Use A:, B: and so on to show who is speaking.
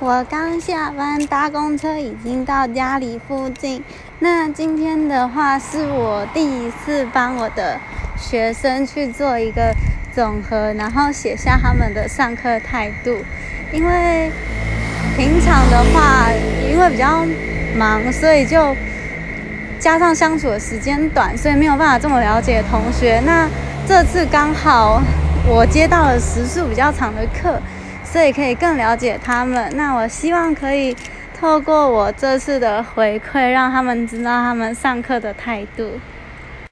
A: 我刚下班搭公车，已经到家里附近。那今天的话是我第一次帮我的学生去做一个总和，然后写下他们的上课态度。因为平常的话，因为比较忙，所以就加上相处的时间短，所以没有办法这么了解同学。那这次刚好我接到了时数比较长的课。所以可以更了解他们。那我希望可以透过我这次的回馈，让他们知道他们上课的态度。